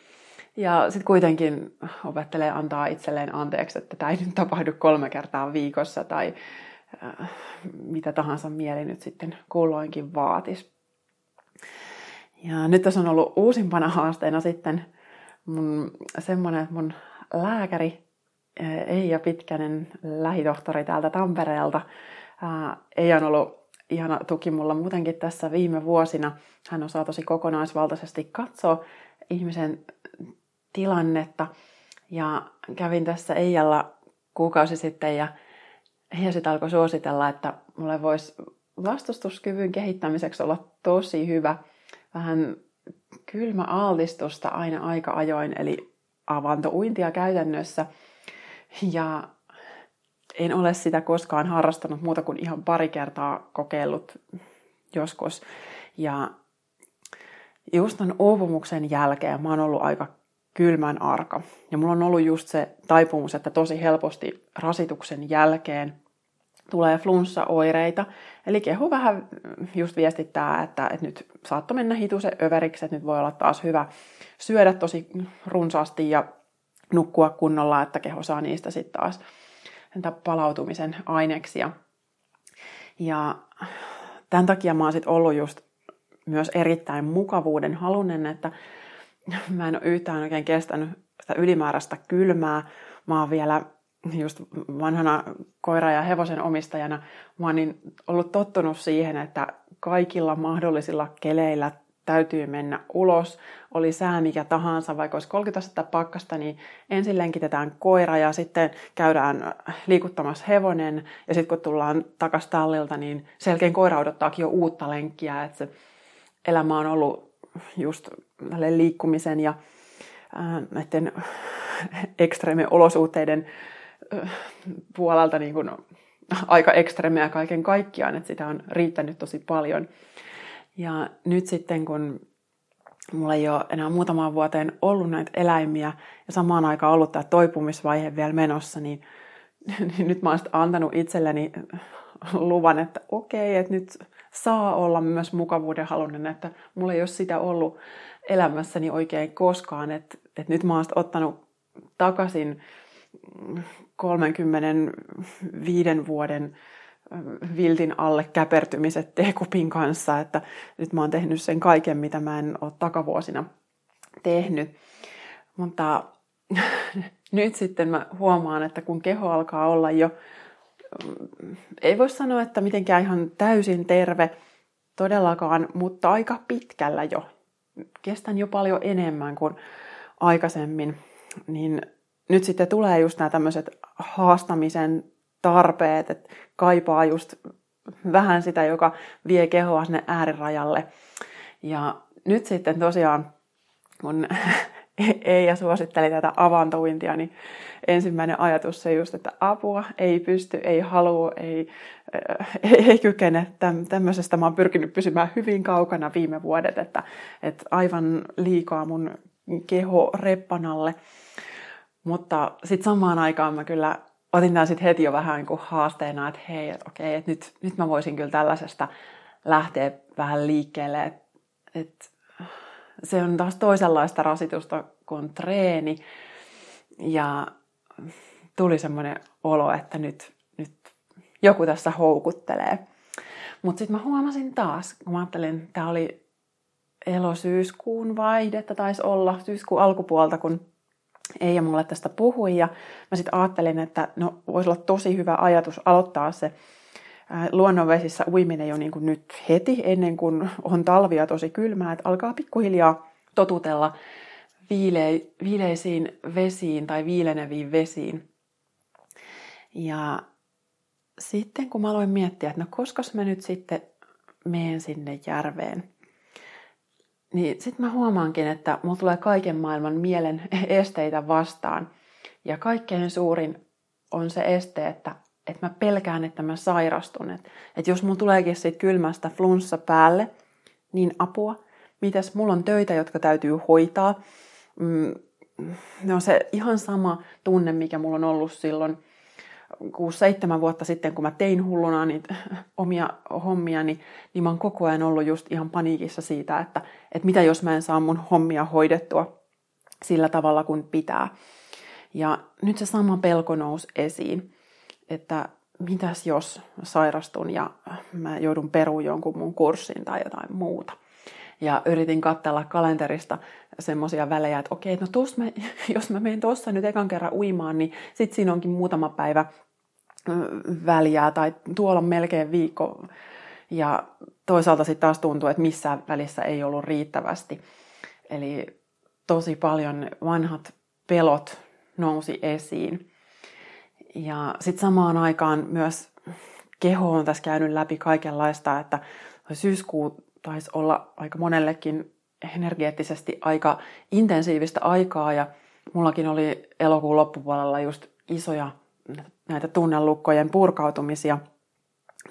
Ja sitten kuitenkin opettelee antaa itselleen anteeksi, että tämä ei nyt tapahdu kolme kertaa viikossa tai äh, mitä tahansa mieli nyt sitten kulloinkin vaatisi. Ja nyt tässä on ollut uusimpana haasteena sitten mun, semmoinen, että mun lääkäri eh, Eija Pitkänen, lähitohtori täältä Tampereelta, ei on ollut ihana tuki mulla muutenkin tässä viime vuosina. Hän osaa tosi kokonaisvaltaisesti katsoa ihmisen tilannetta. Ja kävin tässä Eijalla kuukausi sitten ja Eija sitten alkoi suositella, että mulle voisi vastustuskyvyn kehittämiseksi olla tosi hyvä – vähän kylmä altistusta aina aika ajoin, eli avantouintia käytännössä. Ja en ole sitä koskaan harrastanut muuta kuin ihan pari kertaa kokeillut joskus. Ja just ton uupumuksen jälkeen mä oon ollut aika kylmän arka. Ja mulla on ollut just se taipumus, että tosi helposti rasituksen jälkeen tulee flunssaoireita. Eli keho vähän just viestittää, että, että nyt saatto mennä hitusen överiksi, että nyt voi olla taas hyvä syödä tosi runsaasti ja nukkua kunnolla, että keho saa niistä sitten taas palautumisen aineksia. Ja tämän takia mä oon sit ollut just myös erittäin mukavuuden halunen, että mä en ole yhtään oikein kestänyt sitä ylimääräistä kylmää. Mä oon vielä just vanhana koira- ja hevosen omistajana, mä oon niin ollut tottunut siihen, että kaikilla mahdollisilla keleillä täytyy mennä ulos, oli sää mikä tahansa, vaikka olisi 30 astetta pakkasta, niin ensin lenkitetään koira ja sitten käydään liikuttamassa hevonen. Ja sitten kun tullaan takaisin tallilta, niin selkeän koira odottaakin jo uutta lenkkiä, että se elämä on ollut just liikkumisen ja näiden ekstreemien olosuhteiden puolelta niin kuin aika ekstremeä kaiken kaikkiaan, että sitä on riittänyt tosi paljon. Ja nyt sitten kun mulla ei ole enää muutamaan vuoteen ollut näitä eläimiä ja samaan aikaan ollut tämä toipumisvaihe vielä menossa, niin, niin nyt mä oon antanut itselleni luvan, että okei, että nyt saa olla myös mukavuuden halunen, että mulla ei ole sitä ollut elämässäni oikein koskaan, että, että nyt mä oon ottanut takaisin 35 vuoden viltin alle käpertymiset teekupin kanssa, että nyt mä oon tehnyt sen kaiken, mitä mä en ole takavuosina tehnyt. Mutta nyt sitten mä huomaan, että kun keho alkaa olla jo, ei voi sanoa, että mitenkään ihan täysin terve todellakaan, mutta aika pitkällä jo. Kestän jo paljon enemmän kuin aikaisemmin, niin nyt sitten tulee just nämä tämmöiset haastamisen tarpeet, että kaipaa just vähän sitä, joka vie kehoa sinne äärirajalle. Ja nyt sitten tosiaan, kun Eija suositteli tätä avantointia, niin ensimmäinen ajatus se just, että apua, ei pysty, ei halua, ei, ei, ei kykene. Tämmöisestä mä oon pyrkinyt pysymään hyvin kaukana viime vuodet, että, että aivan liikaa mun keho reppanalle. Mutta sitten samaan aikaan mä kyllä otin tämän sitten heti jo vähän niin haasteena, että hei, että okei, että nyt, nyt mä voisin kyllä tällaisesta lähteä vähän liikkeelle, että, että se on taas toisenlaista rasitusta kuin treeni. Ja tuli semmoinen olo, että nyt, nyt joku tässä houkuttelee. Mutta sitten mä huomasin taas, kun mä ajattelin, että tämä oli elosyyskuun vaihdetta, taisi olla syyskuun alkupuolta, kun Eija mulle tästä puhui. Ja mä sitten ajattelin, että no voisi olla tosi hyvä ajatus aloittaa se luonnonvesissä uiminen jo niin kuin nyt heti ennen kuin on talvia tosi kylmää, että alkaa pikkuhiljaa totutella viile, viileisiin vesiin tai viileneviin vesiin. Ja sitten kun mä aloin miettiä, että no koska mä nyt sitten menen sinne järveen, niin sitten mä huomaankin, että mulla tulee kaiken maailman mielen esteitä vastaan. Ja kaikkein suurin on se este, että, että mä pelkään, että mä sairastun. Että, jos mulla tuleekin siitä kylmästä flunssa päälle, niin apua. Mitäs mulla on töitä, jotka täytyy hoitaa. Mm, no se ihan sama tunne, mikä mulla on ollut silloin 6-7 vuotta sitten, kun mä tein hulluna niitä omia hommia, niin, niin mä oon koko ajan ollut just ihan paniikissa siitä, että, että mitä jos mä en saa mun hommia hoidettua sillä tavalla kuin pitää. Ja nyt se sama pelko nousi esiin, että mitäs jos sairastun ja mä joudun peruun jonkun mun kurssin tai jotain muuta. Ja yritin katsella kalenterista semmoisia välejä, että okei, no mä, jos mä menen tuossa nyt ekan kerran uimaan, niin sitten siinä onkin muutama päivä väliä tai tuolla on melkein viikko. Ja toisaalta sitten taas tuntuu, että missään välissä ei ollut riittävästi. Eli tosi paljon vanhat pelot nousi esiin. Ja sitten samaan aikaan myös keho on tässä käynyt läpi kaikenlaista, että syyskuu taisi olla aika monellekin energeettisesti aika intensiivistä aikaa ja mullakin oli elokuun loppupuolella just isoja näitä tunnelukkojen purkautumisia,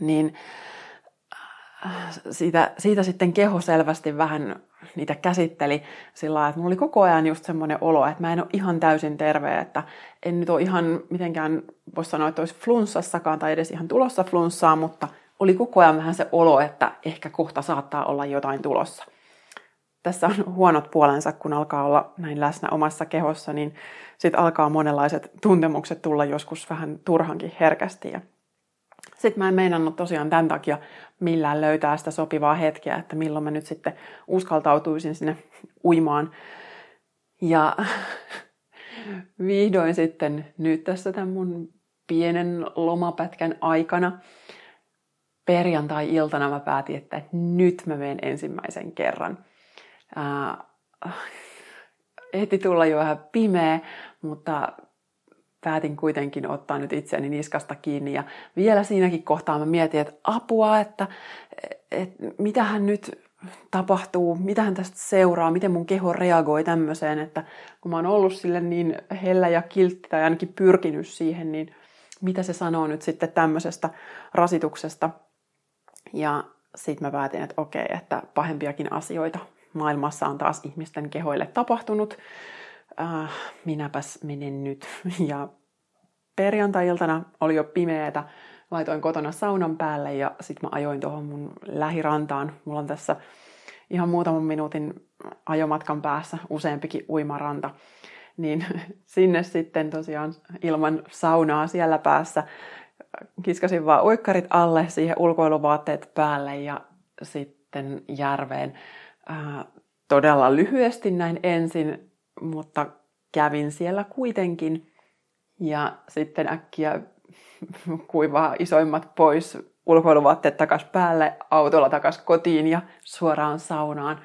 niin äh, siitä, siitä sitten keho selvästi vähän niitä käsitteli sillä lailla, että mulla oli koko ajan just semmoinen olo, että mä en ole ihan täysin terve, että en nyt ole ihan mitenkään, voisi sanoa, että olisi flunssassakaan tai edes ihan tulossa flunssaa, mutta oli koko ajan vähän se olo, että ehkä kohta saattaa olla jotain tulossa. Tässä on huonot puolensa, kun alkaa olla näin läsnä omassa kehossa, niin sitten alkaa monenlaiset tuntemukset tulla joskus vähän turhankin herkästi. Sitten mä en meinannut tosiaan tämän takia millään löytää sitä sopivaa hetkeä, että milloin mä nyt sitten uskaltautuisin sinne uimaan. Ja vihdoin sitten nyt tässä tämän mun pienen lomapätkän aikana perjantai-iltana mä päätin, että nyt mä menen ensimmäisen kerran. Ää, ehti tulla jo vähän pimeä, mutta päätin kuitenkin ottaa nyt itseäni niskasta kiinni. Ja vielä siinäkin kohtaa mä mietin, että apua, että, että mitähän nyt tapahtuu, mitähän tästä seuraa, miten mun keho reagoi tämmöiseen, että kun mä oon ollut sille niin hellä ja kiltti tai ainakin pyrkinyt siihen, niin mitä se sanoo nyt sitten tämmöisestä rasituksesta. Ja sitten mä päätin, että okei, että pahempiakin asioita maailmassa on taas ihmisten kehoille tapahtunut. Äh, minäpäs menen nyt. Ja perjantai-iltana oli jo pimeätä. Laitoin kotona saunan päälle ja sitten mä ajoin tuohon mun lähirantaan. Mulla on tässä ihan muutaman minuutin ajomatkan päässä useampikin uimaranta. Niin sinne sitten tosiaan ilman saunaa siellä päässä kiskasin vaan uikkarit alle, siihen ulkoiluvaatteet päälle ja sitten järveen. Ää, todella lyhyesti näin ensin, mutta kävin siellä kuitenkin. Ja sitten äkkiä kuivaa isoimmat pois, ulkoiluvaatteet takas päälle, autolla takas kotiin ja suoraan saunaan.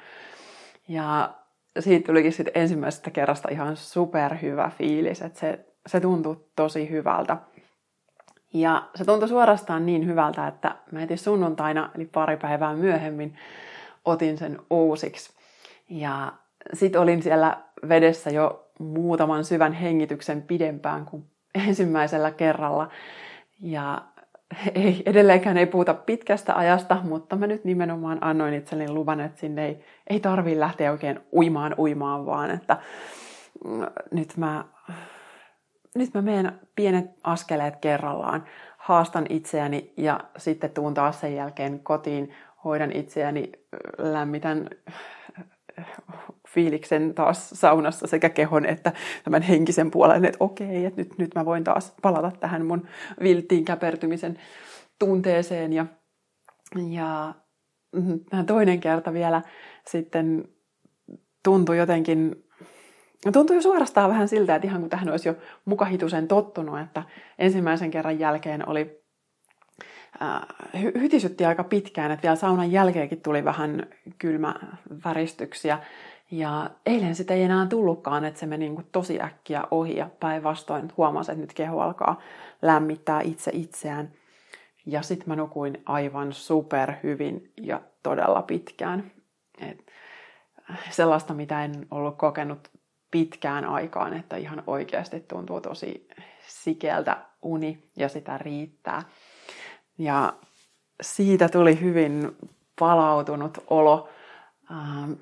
Ja siitä tulikin sitten ensimmäisestä kerrasta ihan superhyvä fiilis, että se, se tuntui tosi hyvältä. Ja se tuntui suorastaan niin hyvältä, että mä heti sunnuntaina, eli pari päivää myöhemmin, otin sen uusiksi. Ja sitten olin siellä vedessä jo muutaman syvän hengityksen pidempään kuin ensimmäisellä kerralla. Ja ei, edelleenkään ei puhuta pitkästä ajasta, mutta mä nyt nimenomaan annoin itselleni luvan, että sinne ei, ei tarvii lähteä oikein uimaan uimaan, vaan että mm, nyt mä, nyt mä menen pienet askeleet kerrallaan, haastan itseäni ja sitten tuun taas sen jälkeen kotiin, hoidan itseäni, lämmitän fiiliksen taas saunassa sekä kehon että tämän henkisen puolen, että okei, että nyt, nyt mä voin taas palata tähän mun vilttiin käpertymisen tunteeseen. Ja, ja mm, toinen kerta vielä sitten tuntui jotenkin, tuntui jo suorastaan vähän siltä, että ihan kuin tähän olisi jo mukahitusen tottunut, että ensimmäisen kerran jälkeen oli hytisytti aika pitkään, että vielä saunan jälkeenkin tuli vähän kylmä väristyksiä. Ja eilen sitä ei enää tullutkaan, että se meni niin tosi äkkiä ohi ja päinvastoin huomasin, että nyt keho alkaa lämmittää itse itseään. Ja sitten mä nukuin aivan super hyvin ja todella pitkään. Et sellaista, mitä en ollut kokenut pitkään aikaan, että ihan oikeasti tuntuu tosi sikeltä uni ja sitä riittää. Ja siitä tuli hyvin palautunut olo. Ähm,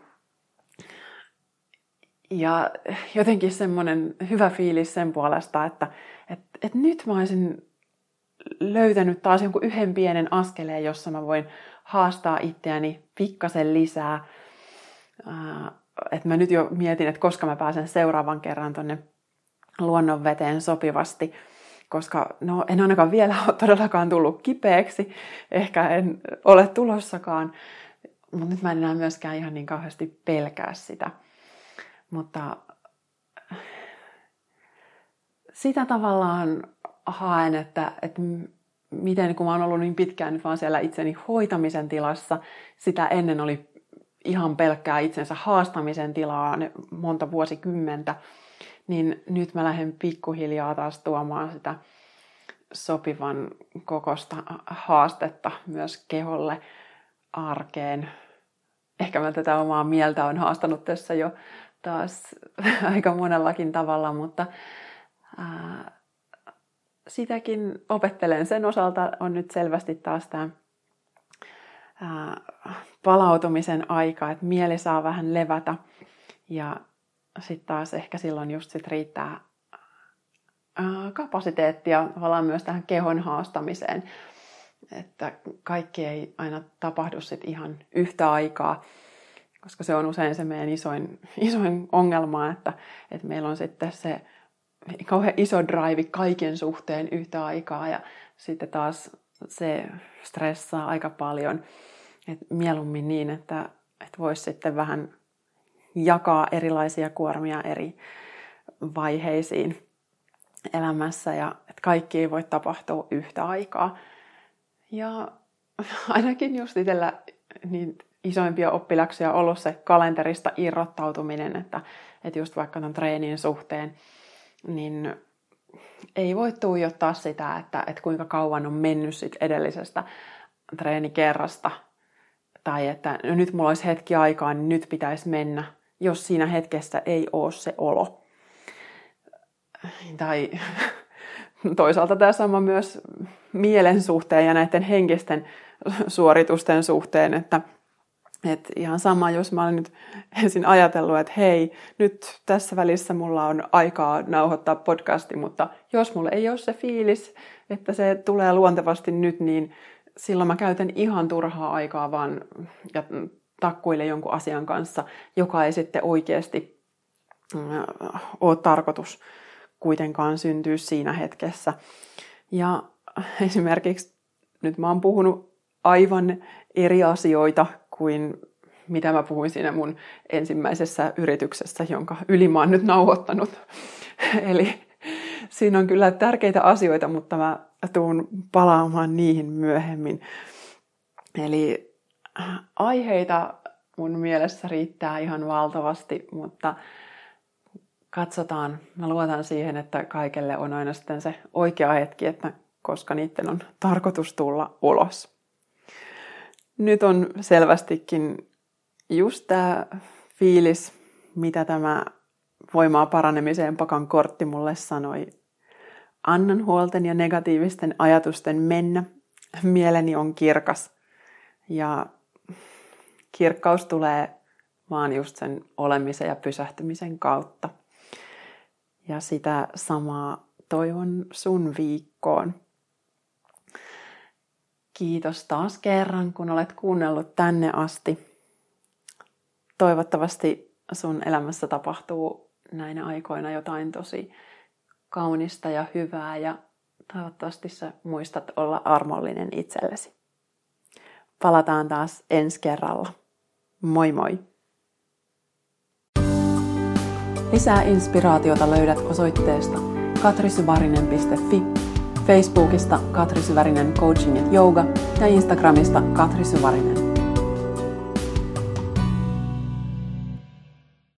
ja jotenkin semmoinen hyvä fiilis sen puolesta, että, että, että nyt mä olisin löytänyt taas jonkun yhden pienen askeleen, jossa mä voin haastaa itseäni pikkasen lisää. Että mä nyt jo mietin, että koska mä pääsen seuraavan kerran tonne luonnonveteen sopivasti koska no, en ainakaan vielä ole todellakaan tullut kipeäksi, ehkä en ole tulossakaan, mutta nyt mä en enää myöskään ihan niin kauheasti pelkää sitä. Mutta sitä tavallaan haen, että, että miten kun mä oon ollut niin pitkään nyt vaan siellä itseni hoitamisen tilassa, sitä ennen oli ihan pelkkää itsensä haastamisen tilaa monta vuosikymmentä, niin nyt mä lähden pikkuhiljaa taas tuomaan sitä sopivan kokosta haastetta myös keholle arkeen. Ehkä mä tätä omaa mieltä on haastanut tässä jo taas aika monellakin tavalla, mutta ää, sitäkin opettelen. Sen osalta on nyt selvästi taas tämä palautumisen aika, että mieli saa vähän levätä ja sitten taas ehkä silloin just sit riittää kapasiteettia tavallaan myös tähän kehon haastamiseen. että kaikki ei aina tapahdu sit ihan yhtä aikaa, koska se on usein se meidän isoin, isoin ongelma, että, että meillä on sitten se kauhean iso drive kaiken suhteen yhtä aikaa ja sitten taas se stressaa aika paljon. Et mieluummin niin, että, että voisi sitten vähän jakaa erilaisia kuormia eri vaiheisiin elämässä ja että kaikki ei voi tapahtua yhtä aikaa. Ja ainakin just itsellä niin isoimpia oppiläksyjä on ollut se kalenterista irrottautuminen, että, että just vaikka tämän treenin suhteen, niin ei voi tuijottaa sitä, että, että kuinka kauan on mennyt sit edellisestä treenikerrasta. Tai että nyt mulla olisi hetki aikaa, niin nyt pitäisi mennä, jos siinä hetkessä ei ole se olo. Tai toisaalta tämä sama myös mielen suhteen ja näiden henkisten suoritusten suhteen, että et ihan sama, jos mä olen nyt ensin ajatellut, että hei, nyt tässä välissä mulla on aikaa nauhoittaa podcasti, mutta jos mulla ei ole se fiilis, että se tulee luontevasti nyt, niin silloin mä käytän ihan turhaa aikaa vaan ja takkuille jonkun asian kanssa, joka ei sitten oikeasti äh, ole tarkoitus kuitenkaan syntyä siinä hetkessä. Ja esimerkiksi nyt mä oon puhunut aivan eri asioita kuin mitä mä puhuin siinä mun ensimmäisessä yrityksessä, jonka yli mä oon nyt nauhoittanut. Eli siinä on kyllä tärkeitä asioita, mutta mä tuun palaamaan niihin myöhemmin. Eli aiheita mun mielessä riittää ihan valtavasti, mutta katsotaan. Mä luotan siihen, että kaikelle on aina sitten se oikea hetki, että koska niiden on tarkoitus tulla ulos nyt on selvästikin just tämä fiilis, mitä tämä voimaa paranemiseen pakan kortti mulle sanoi. Annan huolten ja negatiivisten ajatusten mennä. Mieleni on kirkas. Ja kirkkaus tulee vaan just sen olemisen ja pysähtymisen kautta. Ja sitä samaa toivon sun viikkoon. Kiitos taas kerran, kun olet kuunnellut tänne asti. Toivottavasti sun elämässä tapahtuu näinä aikoina jotain tosi kaunista ja hyvää ja toivottavasti sä muistat olla armollinen itsellesi. Palataan taas ensi kerralla. Moi moi! Lisää inspiraatiota löydät osoitteesta katrisyvarinen.fi Facebookista Katri Syvärinen Coaching ja Yoga ja Instagramista Katri Syvärinen.